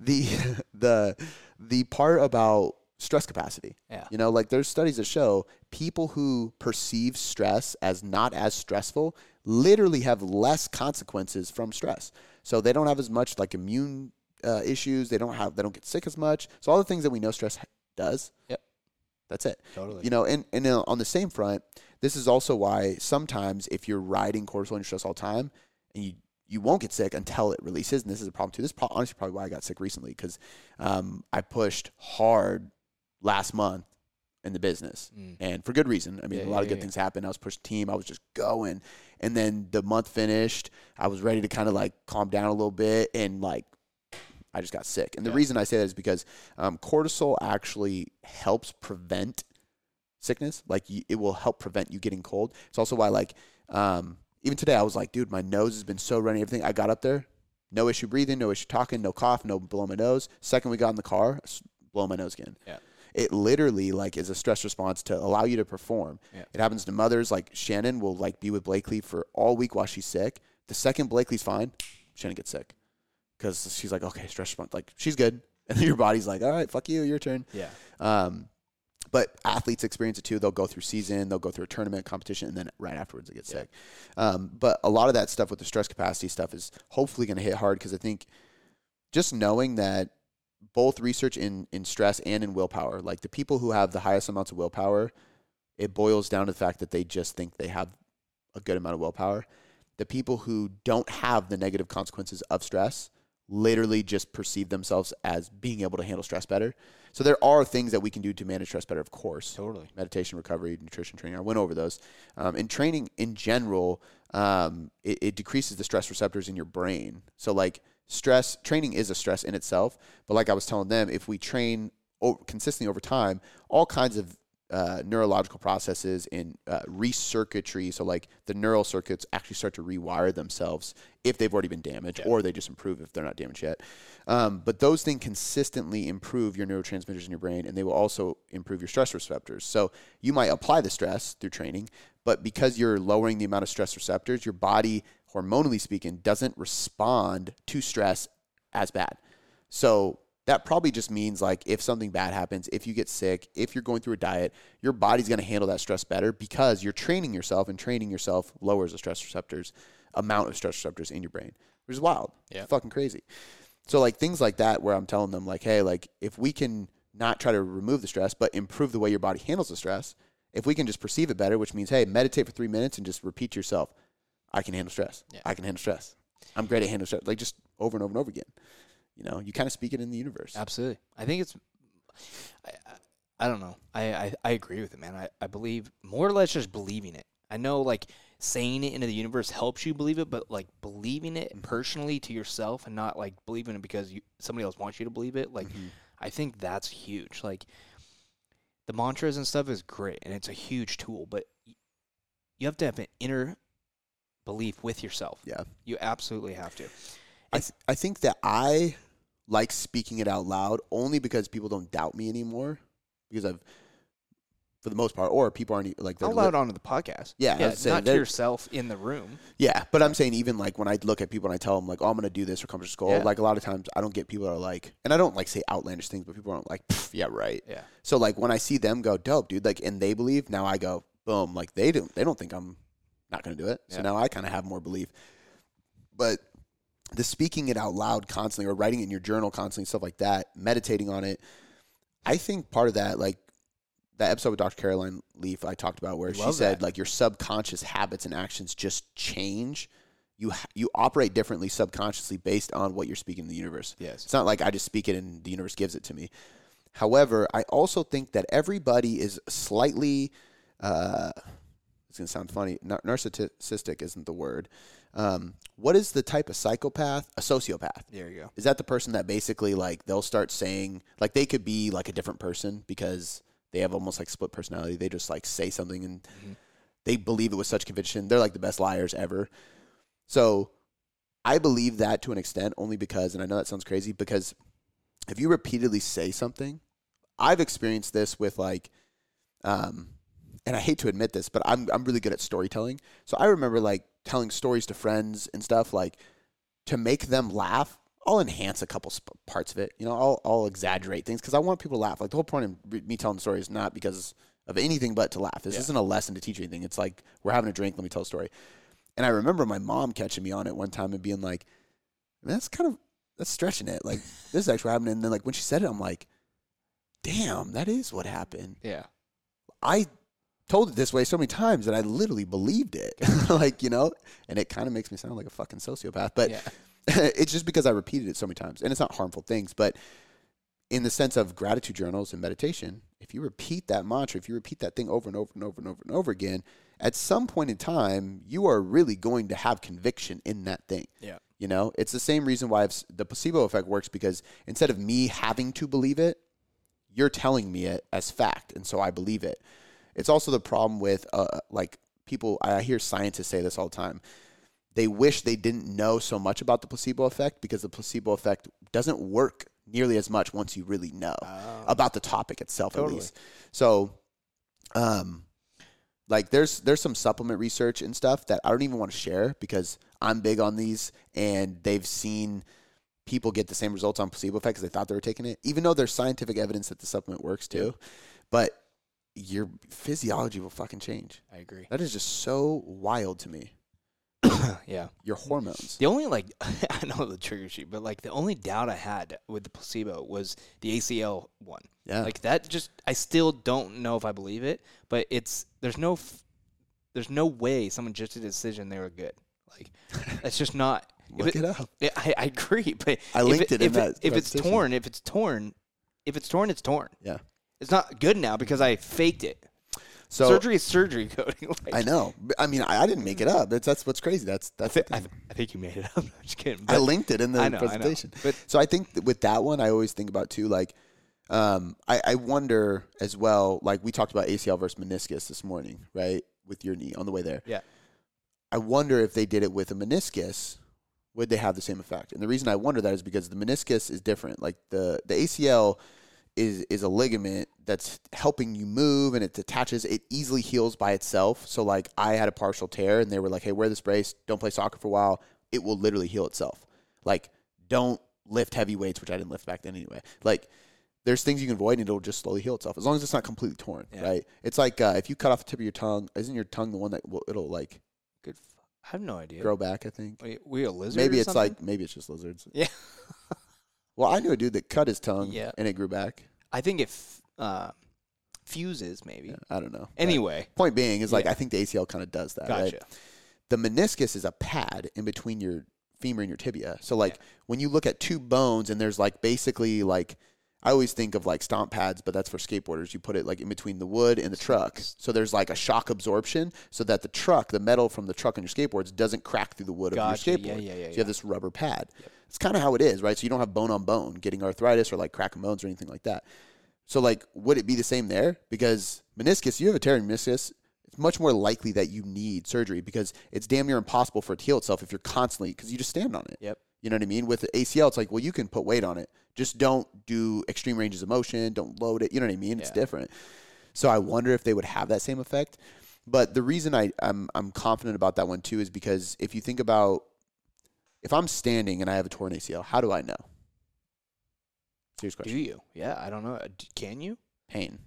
[SPEAKER 1] the the the part about stress capacity.
[SPEAKER 2] Yeah.
[SPEAKER 1] You know, like there's studies that show people who perceive stress as not as stressful literally have less consequences from stress. So they don't have as much like immune uh, issues. They don't have they don't get sick as much. So all the things that we know stress does.
[SPEAKER 2] Yep.
[SPEAKER 1] That's it.
[SPEAKER 2] Totally.
[SPEAKER 1] You know, and and uh, on the same front, this is also why sometimes if you're riding cortisol and you're all the time, and you you won't get sick until it releases, and this is a problem too. This is pro- honestly probably why I got sick recently because um, I pushed hard last month in the business,
[SPEAKER 2] Mm.
[SPEAKER 1] and for good reason. I mean,
[SPEAKER 2] Yeah,
[SPEAKER 1] a lot
[SPEAKER 2] yeah,
[SPEAKER 1] of good
[SPEAKER 2] yeah.
[SPEAKER 1] things happened. I was pushed team. I was just going, and then the month finished. I was ready to kind of like calm down a little bit, and like I just got sick. And the reason I say that is because um, cortisol actually helps prevent sickness. Like it will help prevent you getting cold. It's also why like um, even today I was like, dude, my nose has been so runny. Everything I got up there, no issue breathing, no issue talking, no cough, no blow my nose. Second we got in the car, blow my nose again.
[SPEAKER 2] Yeah.
[SPEAKER 1] It literally like is a stress response to allow you to perform.
[SPEAKER 2] Yeah.
[SPEAKER 1] It happens to mothers like Shannon will like be with Blakely for all week while she's sick. The second Blakely's fine, Shannon gets sick because she's like, okay, stress response, like she's good, and then your body's like, all right, fuck you, your turn.
[SPEAKER 2] Yeah.
[SPEAKER 1] Um, but athletes experience it too. They'll go through season, they'll go through a tournament competition, and then right afterwards they get
[SPEAKER 2] Yeah.
[SPEAKER 1] sick. Um, but a lot of that stuff with the stress capacity stuff is hopefully going to hit hard because I think just knowing that both research in in stress and in willpower, like the people who have the highest amounts of willpower, it boils down to the fact that they just think they have a good amount of willpower. The people who don't have the negative consequences of stress literally just perceive themselves as being able to handle stress better. So there are things that we can do to manage stress better, of course.
[SPEAKER 2] Totally.
[SPEAKER 1] Meditation, recovery, nutrition training. I went over those. Um, and training in general, um, it, it decreases the stress receptors in your brain. So like stress training is a stress in itself. But like I was telling them, if we train consistently over time, all kinds of uh, neurological processes in uh, recircuitry. So, like the neural circuits actually start to rewire themselves if they've already been damaged,
[SPEAKER 2] Yeah.
[SPEAKER 1] or they just improve if they're not damaged yet. Um, but those things consistently improve your neurotransmitters in your brain, and they will also improve your stress receptors. So, you might apply the stress through training, but because you're lowering the amount of stress receptors, your body, hormonally speaking, doesn't respond to stress as bad. So that probably just means like if something bad happens, if you get sick, if you're going through a diet, your body's going to handle that stress better because you're training yourself and training yourself lowers the stress receptors amount of stress receptors in your brain, which is wild.
[SPEAKER 2] Yeah.
[SPEAKER 1] Fucking crazy. So like things like that where I'm telling them like, hey, like if we can not try to remove the stress, but improve the way your body handles the stress, if we can just perceive it better, which means, hey, meditate for three minutes and just repeat yourself, I can handle stress.
[SPEAKER 2] Yeah.
[SPEAKER 1] I can handle stress. I'm great at handling stress. Like just over and over and over again. You know, you kind of speak it in the universe.
[SPEAKER 2] Absolutely. I think it's. I, I, I don't know. I, I, I agree with it, man. I, I believe more or less just believing it. I know like saying it into the universe helps you believe it, but like believing it personally to yourself and not like believing it because you somebody else wants you to believe it. Like
[SPEAKER 1] Mhm.
[SPEAKER 2] I think that's huge. Like the mantras and stuff is great and it's a huge tool, but you have to have an inner belief with yourself.
[SPEAKER 1] Yeah.
[SPEAKER 2] You absolutely have to.
[SPEAKER 1] I, th- I think that I like speaking it out loud only because people don't doubt me anymore because I've for the most part, or people aren't like they're
[SPEAKER 2] Out
[SPEAKER 1] li-
[SPEAKER 2] loud onto the podcast.
[SPEAKER 1] Yeah,
[SPEAKER 2] yeah not to yourself in the room.
[SPEAKER 1] Yeah, but I'm saying even like when I look at people and I tell them like, "Oh, I'm gonna do this or come to school,"
[SPEAKER 2] Yeah.
[SPEAKER 1] like a lot of times I don't get people that are like, and I don't like say outlandish things, but people aren't like, "Pff, "Yeah, right."
[SPEAKER 2] Yeah.
[SPEAKER 1] So like when I see them go, "Dope, dude," like, and they believe, now I go, boom, like they don't, they don't think I'm not gonna do it. So
[SPEAKER 2] Yeah.
[SPEAKER 1] now I kind of have more belief. But the speaking it out loud constantly, or writing it in your journal constantly, stuff like that, meditating on it, I think part of that, like that episode with Dr. Caroline Leaf I talked about, where she said
[SPEAKER 2] that.
[SPEAKER 1] like your subconscious habits and actions just change. You you operate differently subconsciously based on what you're speaking to the universe.
[SPEAKER 2] Yes.
[SPEAKER 1] It's not like I just speak it and the universe gives it to me. However, I also think that everybody is slightly. Uh, it's gonna sound funny. Narcissistic isn't the word. Um, what is the type of psychopath? A sociopath
[SPEAKER 2] There you go.
[SPEAKER 1] is that the person that basically like they'll start saying like they could be like a different person because they have almost like split personality they just like say something and
[SPEAKER 2] Mhm.
[SPEAKER 1] they believe it with such conviction they're like the best liars ever so i believe that to an extent only because and i know that sounds crazy because if you repeatedly say something i've experienced this with like um and i hate to admit this but i'm i'm really good at storytelling so i remember like telling stories to friends and stuff like to make them laugh, I'll enhance a couple sp- parts of it. You know, I'll, I'll exaggerate things because I want people to laugh. Like the whole point of me telling stories is not because of anything but to laugh. This
[SPEAKER 2] Yeah.
[SPEAKER 1] isn't a lesson to teach anything. It's like we're having a drink. Let me tell a story. And I remember my mom catching me on it one time and being like, "Man, "That's kind of that's stretching it. Like this is actually happening." And then like when she said it, I'm like, "Damn, that is what happened."
[SPEAKER 2] Yeah.
[SPEAKER 1] I told it this way so many times that I literally believed it. like, you know, and it kind of makes me sound like a fucking sociopath, but
[SPEAKER 2] yeah.
[SPEAKER 1] it's just because I repeated it so many times. And it's not harmful things, but in the sense of gratitude journals and meditation, if you repeat that mantra, if you repeat that thing over and over and over and over and over again, at some point in time, you are really going to have conviction in that thing.
[SPEAKER 2] Yeah.
[SPEAKER 1] You know, it's the same reason why the placebo effect works because instead of me having to believe it, you're telling me it as fact, and so I believe it. It's also the problem with uh, like people. I hear scientists say this all the time. They wish they didn't know so much about the placebo effect because the placebo effect doesn't work nearly as much once you really know
[SPEAKER 2] Oh.
[SPEAKER 1] about the topic itself,
[SPEAKER 2] Totally.
[SPEAKER 1] at least. So, um, like there's there's some supplement research and stuff that I don't even want to share because I'm big on these, and they've seen people get the same results on placebo effect because they thought they were taking it, even though there's scientific evidence that the supplement works too. But your physiology will fucking change.
[SPEAKER 2] I agree.
[SPEAKER 1] That is just so wild to me.
[SPEAKER 2] yeah.
[SPEAKER 1] Your hormones.
[SPEAKER 2] The only like I know the trigger sheet, but like the only doubt I had with the placebo was the ACL one.
[SPEAKER 1] Yeah.
[SPEAKER 2] Like that just I still don't know if I believe it, but it's there's no f- there's no way someone just did a decision they were good. Like that's just not
[SPEAKER 1] Look
[SPEAKER 2] it-
[SPEAKER 1] it up.
[SPEAKER 2] Yeah, I, I agree, but
[SPEAKER 1] I linked it in
[SPEAKER 2] if
[SPEAKER 1] that
[SPEAKER 2] if it's torn, if it's torn, if it's torn, it's torn.
[SPEAKER 1] Yeah.
[SPEAKER 2] It's not good now because I faked it.
[SPEAKER 1] So
[SPEAKER 2] surgery is surgery coding. like,
[SPEAKER 1] I know. I mean, I, I didn't make it up. That's that's what's crazy. That's
[SPEAKER 2] I,
[SPEAKER 1] that's.
[SPEAKER 2] thi-
[SPEAKER 1] the
[SPEAKER 2] I, th- I think you made it up. I'm just kidding.
[SPEAKER 1] I linked it in the
[SPEAKER 2] I I know.
[SPEAKER 1] presentation.
[SPEAKER 2] But
[SPEAKER 1] So I think that with that one, I always think about too. Like, um, I, I wonder as well. Like we talked about ACL versus meniscus this morning, right? With your knee on the way there.
[SPEAKER 2] Yeah.
[SPEAKER 1] I wonder if they did it with a meniscus, would they have the same effect? And the reason I wonder that is because the meniscus is different. Like the the ACL is is a ligament that's helping you move and it attaches it easily heals by itself so like i had a partial tear and they were like hey wear this brace don't play soccer for a while it will literally heal itself like don't lift heavy weights which i didn't lift back then anyway like there's things you can avoid and it'll just slowly heal itself as long as it's not completely torn
[SPEAKER 2] Yeah.
[SPEAKER 1] right it's like uh, if you cut off the tip of your tongue isn't your tongue the one that will it'll like
[SPEAKER 2] good. F- I have no idea.
[SPEAKER 1] grow back i think
[SPEAKER 2] Wait, we a lizard?
[SPEAKER 1] maybe it's
[SPEAKER 2] something?
[SPEAKER 1] like maybe it's just lizards
[SPEAKER 2] Yeah.
[SPEAKER 1] well i knew a dude that cut his tongue
[SPEAKER 2] Yeah.
[SPEAKER 1] and it grew back
[SPEAKER 2] I think it f- uh, fuses maybe.
[SPEAKER 1] I don't know But
[SPEAKER 2] Anyway,
[SPEAKER 1] point being is like
[SPEAKER 2] Yeah.
[SPEAKER 1] i think the acl kind of does that right?
[SPEAKER 2] gotcha.
[SPEAKER 1] the meniscus is a pad in between your femur and your tibia. So like when you look at two bones and there's like basically like I always think of like stomp pads, but that's for skateboarders. You put it like in between the wood and the truck. So there's like a shock absorption so that the truck, the metal from the truck on your skateboards doesn't crack through the wood
[SPEAKER 2] Gotcha.
[SPEAKER 1] of your
[SPEAKER 2] Yeah,
[SPEAKER 1] skateboard.
[SPEAKER 2] yeah, yeah,
[SPEAKER 1] So you
[SPEAKER 2] yeah.
[SPEAKER 1] have this rubber pad. It's kind of how it is, right? So you don't have bone on bone getting arthritis or like cracking bones or anything like that. So like would it be the same there? Because meniscus, you have a tear in meniscus, it's much more likely that you need surgery because it's damn near impossible for it to heal itself if you're constantly because you just stand on it.
[SPEAKER 2] Yep.
[SPEAKER 1] You know what I mean? With ACL, it's like, well, you can put weight on it. Just don't do extreme ranges of motion. Don't load it. You know what I mean? It's
[SPEAKER 2] Yeah.
[SPEAKER 1] different. So I wonder if they would have that same effect. But the reason I, I'm I'm confident about that one too is because if you think about if I'm standing and I have a torn ACL, how do I know? Serious question.
[SPEAKER 2] Do you? Yeah, I don't know. Uh, Can you?
[SPEAKER 1] Pain.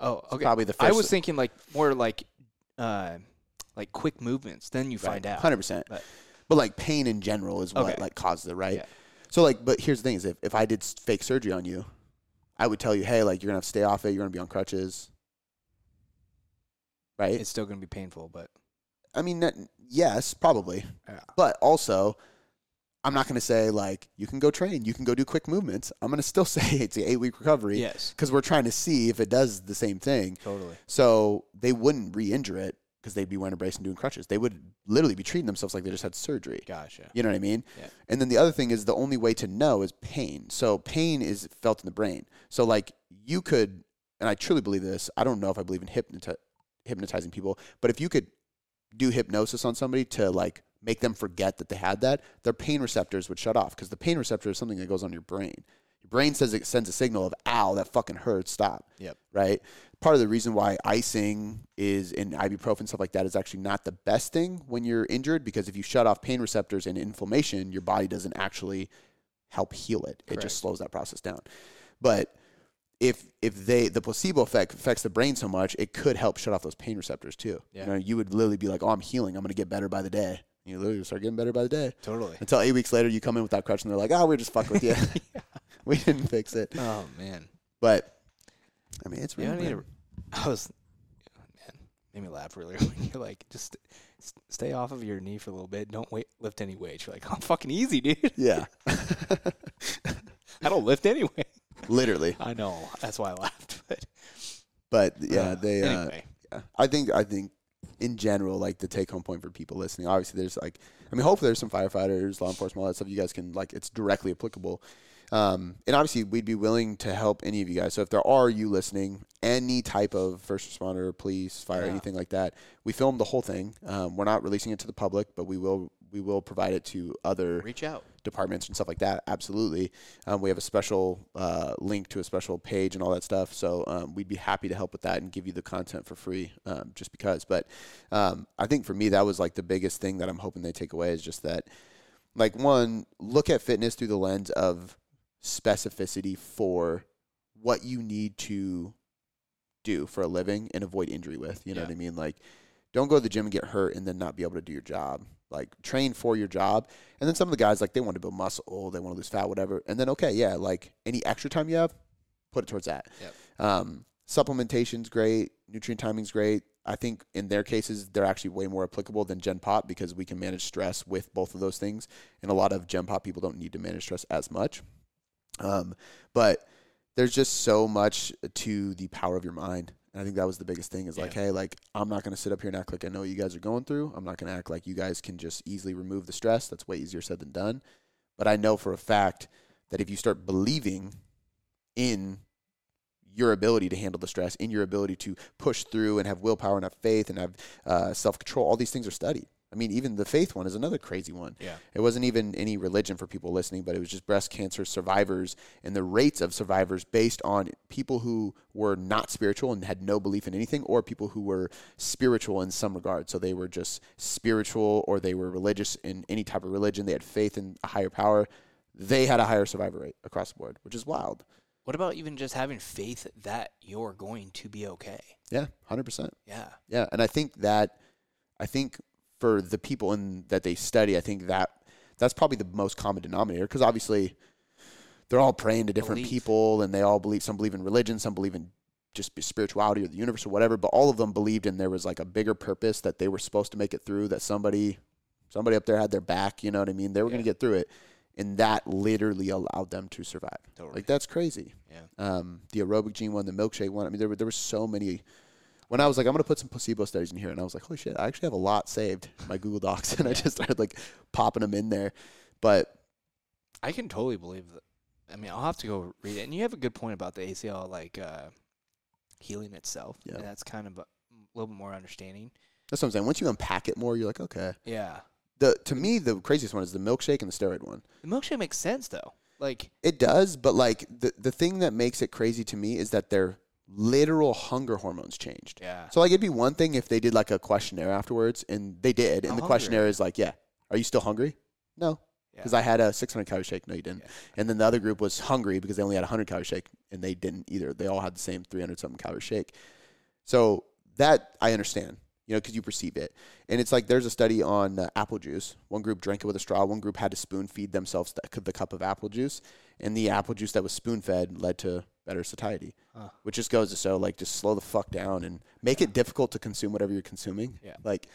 [SPEAKER 2] Oh, okay.
[SPEAKER 1] Probably the first.
[SPEAKER 2] I was thinking like more like, uh, like quick movements. Then you find out.
[SPEAKER 1] Hundred percent.
[SPEAKER 2] But-
[SPEAKER 1] But like pain in general is what
[SPEAKER 2] Okay.
[SPEAKER 1] like causes it, right?
[SPEAKER 2] Yeah.
[SPEAKER 1] So like, but here's the thing: is if, if I did fake surgery on you, I would tell you, hey, like you're gonna have to stay off it. You're gonna be on crutches, right?
[SPEAKER 2] It's still gonna be painful, but
[SPEAKER 1] I mean, yes, probably,
[SPEAKER 2] Yeah.
[SPEAKER 1] but also. I'm not going to say like you can go train, you can go do quick movements. I'm going to still say it's an eight week recovery
[SPEAKER 2] yes,
[SPEAKER 1] because we're trying to see if it does the same thing.
[SPEAKER 2] totally.
[SPEAKER 1] So they wouldn't re-injure it because they'd be wearing a brace and doing crutches. They would literally be treating themselves like they just had surgery.
[SPEAKER 2] Gotcha.
[SPEAKER 1] You know what I mean?
[SPEAKER 2] Yeah.
[SPEAKER 1] And then the other thing is the only way to know is pain. So pain is felt in the brain. So like you could, and I truly believe this. I don't know if I believe in hypnoti- hypnotizing people, but if you could do hypnosis on somebody to like make them forget that they had that, their pain receptors would shut off because the pain receptor is something that goes on your brain. Your brain says it sends a signal of "ow, that fucking hurts, stop."
[SPEAKER 2] Yep.
[SPEAKER 1] Right. Part of the reason why icing is in ibuprofen stuff like that is actually not the best thing when you're injured because if you shut off pain receptors and inflammation, your body doesn't actually help heal it. It
[SPEAKER 2] Correct.
[SPEAKER 1] just slows that process down. But if if they the placebo effect affects the brain so much, it could help shut off those pain receptors too.
[SPEAKER 2] Yeah.
[SPEAKER 1] You know, you would literally be like, "Oh, I'm healing. I'm going to get better by the day." You literally start getting better by the day.
[SPEAKER 2] Totally.
[SPEAKER 1] Until eight weeks later, you come in without that crutch, and they're like, "Oh, we're just fucking with you. we didn't fix it."
[SPEAKER 2] Oh man.
[SPEAKER 1] But I mean, it's
[SPEAKER 2] Yeah,
[SPEAKER 1] real.
[SPEAKER 2] I need
[SPEAKER 1] man.
[SPEAKER 2] to. I was, man, made me laugh earlier when you're like, just s- stay off of your knee for a little bit. Don't wait, lift any weights. You're like, oh, fucking easy, dude.
[SPEAKER 1] yeah,
[SPEAKER 2] I don't lift anyway.
[SPEAKER 1] literally.
[SPEAKER 2] I know. That's why I laughed. But
[SPEAKER 1] But yeah,
[SPEAKER 2] uh,
[SPEAKER 1] they. Uh,
[SPEAKER 2] Anyway,
[SPEAKER 1] yeah. I think I think in general, like the take home point for people listening, obviously there's like I mean, hopefully there's some firefighters, law enforcement, all that stuff you guys can like it's directly applicable. Um, and obviously we'd be willing to help any of you guys. So if there are you listening, any type of first responder, police, fire,
[SPEAKER 2] Yeah.
[SPEAKER 1] anything like that, we filmed the whole thing. Um, we're not releasing it to the public, but we will we will provide it to other
[SPEAKER 2] reach out.
[SPEAKER 1] Departments and stuff like that. Absolutely. Um, we have a special uh, link to a special page and all that stuff. So um, we'd be happy to help with that and give you the content for free um, just because. But um, I think for me, that was like the biggest thing that I'm hoping they take away is just that, like, one, look at fitness through the lens of specificity for what you need to do for a living and avoid injury with. You know
[SPEAKER 2] Yeah.
[SPEAKER 1] what I mean? Like, don't go to the gym and get hurt and then not be able to do your job. Like, train for your job. And then some of the guys, like, they want to build muscle, they want to lose fat, whatever. And then, okay, yeah, like, any extra time you have, put it towards that.
[SPEAKER 2] Yep.
[SPEAKER 1] Um, supplementation's great, nutrient timing's great. I think in their cases, they're actually way more applicable than Gen Pop because we can manage stress with both of those things. And a lot of Gen Pop people don't need to manage stress as much. Um, but there's just so much to the power of your mind. And I think that was the biggest thing is like, hey, like, I'm not going to sit up here and act like I know what you guys are going through. I'm not going to act like you guys can just easily remove the stress. That's way easier said than done. But I know for a fact that if you start believing in your ability to handle the stress, in your ability to push through and have willpower and have faith and have uh, self control, all these things are studied. I mean, even the faith one is another crazy one.
[SPEAKER 2] Yeah.
[SPEAKER 1] It wasn't even any religion for people listening, but it was just breast cancer survivors and the rates of survivors based on people who were not spiritual and had no belief in anything, or people who were spiritual in some regard. So they were just spiritual or they were religious in any type of religion. They had faith in a higher power. They had a higher survivor rate across the board, which is wild.
[SPEAKER 2] What about even just having faith that you're going to be okay?
[SPEAKER 1] Yeah, 100%.
[SPEAKER 2] Yeah.
[SPEAKER 1] Yeah, and I think that I think for the people in that they study, I think that that's probably the most common denominator because obviously they're all praying to different people and they all believe some believe in religion, some believe in just spirituality or the universe or whatever, but all of them believed in there was like a bigger purpose that they were supposed to make it through that somebody somebody up there had their back, you know what I mean? They were going to get through it and that literally allowed them to survive.
[SPEAKER 2] Totally.
[SPEAKER 1] Like that's crazy
[SPEAKER 2] yeah.
[SPEAKER 1] um, the aerobic gene one, the milkshake one. I mean, there were there were so many. When I was like, I'm gonna put some placebo studies in here, and I was like, holy shit, I actually have a lot saved in my Google Docs, and I just started like popping them in there. But
[SPEAKER 2] I can totally believe that. I mean, I'll have to go read it. And you have a good point about the ACL, like uh, healing itself.
[SPEAKER 1] Yeah.
[SPEAKER 2] And that's kind of a little bit more understanding.
[SPEAKER 1] that's what I'm saying. Once you unpack it more, you're like, okay.
[SPEAKER 2] Yeah.
[SPEAKER 1] The to me, the craziest one is the milkshake and the steroid one.
[SPEAKER 2] The milkshake makes sense though. Like,
[SPEAKER 1] It does, but like the the thing that makes it crazy to me is that they're literal hunger hormones changed.
[SPEAKER 2] Yeah.
[SPEAKER 1] So like it'd be one thing if they did like a questionnaire afterwards, and they did, and
[SPEAKER 2] How
[SPEAKER 1] the questionnaire is like, yeah, are you still hungry? No, because
[SPEAKER 2] Yeah.
[SPEAKER 1] I had a 600 calorie shake. No, you didn't.
[SPEAKER 2] Yeah.
[SPEAKER 1] And then the other group was hungry because they only had a 100 calorie shake, and they didn't either. They all had the same 300 something calorie shake. So that I understand, you know, because you perceive it. And it's like there's a study on uh, apple juice. One group drank it with a straw. One group had to spoon feed themselves the, the cup of apple juice, and the apple juice that was spoon fed led to better satiety.
[SPEAKER 2] Huh.
[SPEAKER 1] Which just goes to show, like, just slow the fuck down and make it difficult to consume whatever you're consuming.
[SPEAKER 2] Yeah.
[SPEAKER 1] Like,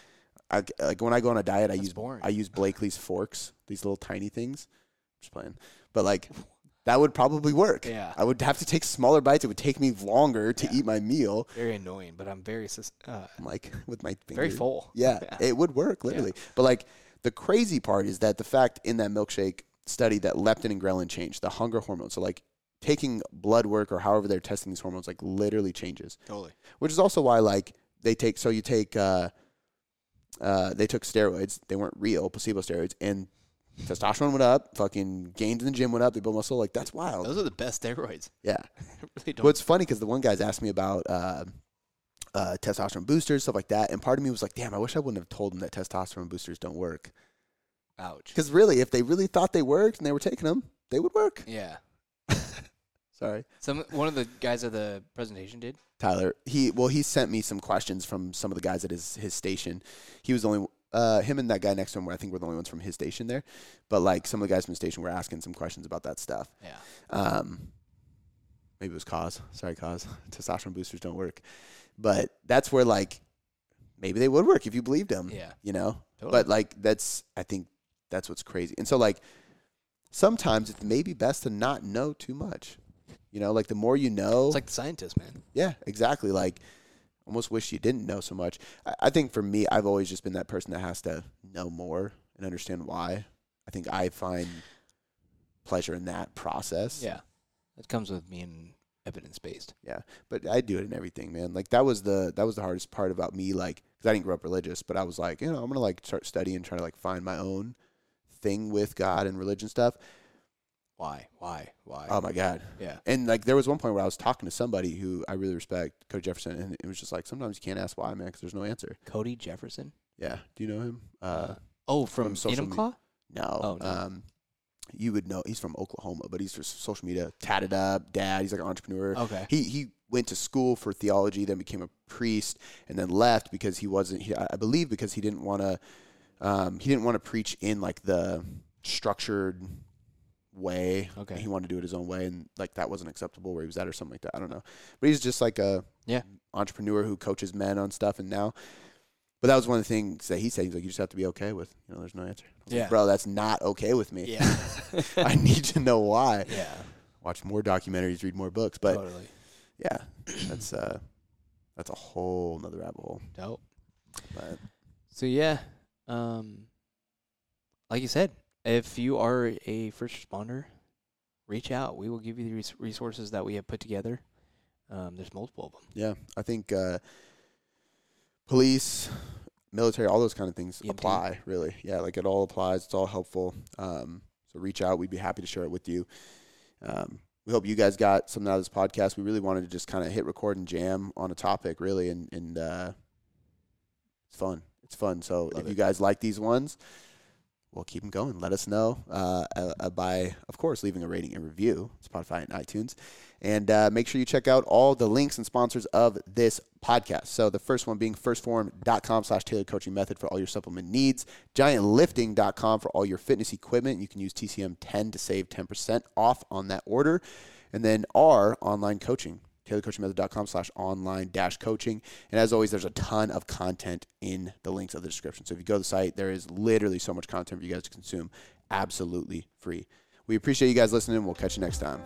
[SPEAKER 1] I, like when I go on a diet, I use
[SPEAKER 2] boring.
[SPEAKER 1] I use Blakely's forks, these little tiny things. Just playing, but like that would probably work.
[SPEAKER 2] Yeah.
[SPEAKER 1] I would have to take smaller bites. It would take me longer to
[SPEAKER 2] Yeah.
[SPEAKER 1] eat my meal.
[SPEAKER 2] Very annoying, but I'm very sus- uh,
[SPEAKER 1] I'm like with my finger.
[SPEAKER 2] very full.
[SPEAKER 1] Yeah,
[SPEAKER 2] Yeah.
[SPEAKER 1] it would work literally. But like the crazy part is that the fact in that milkshake study that leptin and ghrelin changed the hunger hormone. So like taking blood work or however they're testing these hormones like literally changes.
[SPEAKER 2] Totally.
[SPEAKER 1] Which is also why like they take so you take uh uh they took steroids, they weren't real placebo steroids and testosterone went up, fucking gains in the gym went up, they built muscle like that's wild.
[SPEAKER 2] Those are the best steroids.
[SPEAKER 1] yeah.
[SPEAKER 2] really don't.
[SPEAKER 1] Well, it's funny because the one guy's asked me about uh, uh, testosterone boosters, stuff like that, and part of me was like, "Damn, I wish I wouldn't have told him that testosterone boosters don't work."
[SPEAKER 2] Ouch.
[SPEAKER 1] Because really, if they really thought they worked and they were taking them, they would work.
[SPEAKER 2] Yeah.
[SPEAKER 1] Sorry,
[SPEAKER 2] Some one of the guys at the presentation did.
[SPEAKER 1] Tyler. He well, he sent me some questions from some of the guys at his his station. He was the only. Uh, him and that guy next to him, were, I think, were the only ones from his station there. But like some of the guys from the station were asking some questions about that stuff.
[SPEAKER 2] Yeah.
[SPEAKER 1] Um, maybe it was cause. Sorry, cause. Testosterone boosters don't work. But that's where like maybe they would work if you believed them.
[SPEAKER 2] Yeah.
[SPEAKER 1] You know.
[SPEAKER 2] Totally.
[SPEAKER 1] But like that's I think that's what's crazy. And so like sometimes it's maybe best to not know too much. You know, like the more you know,
[SPEAKER 2] It's like the scientist, man.
[SPEAKER 1] yeah, exactly. Like almost wish you didn't know so much. I, I think for me, I've always just been that person that has to know more and understand why. I think I find pleasure in that process.
[SPEAKER 2] Yeah. it comes with being evidence based.
[SPEAKER 1] Yeah, but I do it in everything, man. Like that was the that was the hardest part about me, like because I didn't grow up religious, but I was like, you know, I'm gonna like start studying, trying to like find my own thing with God and religion stuff.
[SPEAKER 2] Why? Why? Why?
[SPEAKER 1] Oh my God!
[SPEAKER 2] yeah.
[SPEAKER 1] And like there was one point where I was talking to somebody who I really respect, Cody Jefferson, and it was just like sometimes you can't ask why, man, because there's no answer.
[SPEAKER 2] Cody Jefferson.
[SPEAKER 1] Yeah, do you know him? Uh,
[SPEAKER 2] oh,
[SPEAKER 1] from
[SPEAKER 2] from,
[SPEAKER 1] social
[SPEAKER 2] Enumclaw?
[SPEAKER 1] no.
[SPEAKER 2] Oh, no.
[SPEAKER 1] Um, you would know he's from Oklahoma, but he's just social media, tatted up, dad. He's like an entrepreneur.
[SPEAKER 2] Okay.
[SPEAKER 1] He he went to school for theology, then became a priest, and then left because he wasn't. He, I believe because he didn't want to. Um, he didn't want to preach in like the structured way.
[SPEAKER 2] Okay.
[SPEAKER 1] He wanted to do it his own way, and like that wasn't acceptable where he was at or something like that. I don't know, but he's just like a
[SPEAKER 2] Yeah.
[SPEAKER 1] entrepreneur who coaches men on stuff, and now. But that was one of the things that he said. He's like, you just have to be okay with, you know, there's no answer. Was like,
[SPEAKER 2] Yeah.
[SPEAKER 1] bro, that's not okay with me.
[SPEAKER 2] Yeah.
[SPEAKER 1] I need to know why.
[SPEAKER 2] yeah.
[SPEAKER 1] Watch more documentaries, read more books. But
[SPEAKER 2] totally.
[SPEAKER 1] yeah, that's uh, that's a whole nother rabbit hole.
[SPEAKER 2] Dope.
[SPEAKER 1] But
[SPEAKER 2] So yeah, um, like you said, if you are a first responder, reach out. We will give you the res- resources that we have put together. Um, there's multiple of them.
[SPEAKER 1] yeah, I think uh, police, military, all those kind of things
[SPEAKER 2] EMT.
[SPEAKER 1] apply. Really, yeah, like it all applies. It's all helpful. Um, so reach out. We'd be happy to share it with you. Um, we hope you guys got something out of this podcast. We really wanted to just kind of hit record and jam on a topic, really, and and uh, it's fun. It's fun. So
[SPEAKER 2] Love
[SPEAKER 1] if you guys like these ones, we'll keep them going. Let us know uh, uh, by, of course, leaving a rating and review, Spotify and iTunes. And uh, make sure you check out all the links and sponsors of this podcast. So the first one being 1stphorm.com slash tailored coaching method for all your supplement needs, giantlifting.com for all your fitness equipment. You can use TCM 10 to save 10% off on that order. And then our online coaching, tailoredcoachingmethod.com slash online dash coaching. And as always, there's a ton of content in the links of the description. So if you go to the site, there is literally so much content for you guys to consume absolutely free. We appreciate you guys listening. We'll catch you next time.